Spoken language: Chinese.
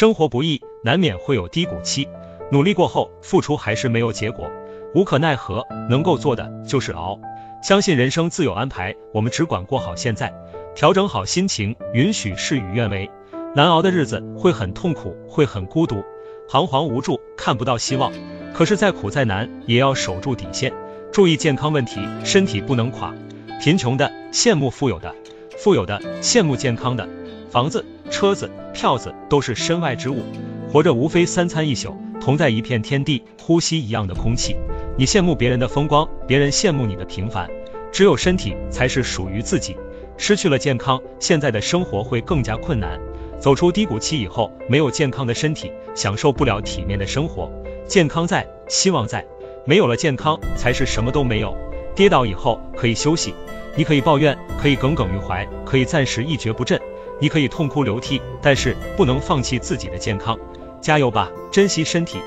生活不易，难免会有低谷期，努力过后，付出还是没有结果，无可奈何，能够做的就是熬。相信人生自有安排，我们只管过好现在，调整好心情，允许事与愿违。难熬的日子会很痛苦，会很孤独，彷徨无助，看不到希望。可是再苦再难，也要守住底线，注意健康问题，身体不能垮。贫穷的羡慕富有的，富有的羡慕健康的。房子、车子、票子都是身外之物，活着无非三餐一宿，同在一片天地，呼吸一样的空气。你羡慕别人的风光，别人羡慕你的平凡。只有身体才是属于自己。失去了健康，现在的生活会更加困难。走出低谷期以后，没有健康的身体，享受不了体面的生活。健康在，希望在。没有了健康，才是什么都没有。跌倒以后可以休息，你可以抱怨，可以耿耿于怀，可以暂时一蹶不振，你可以痛哭流涕，但是不能放弃自己的健康。加油吧，珍惜身体。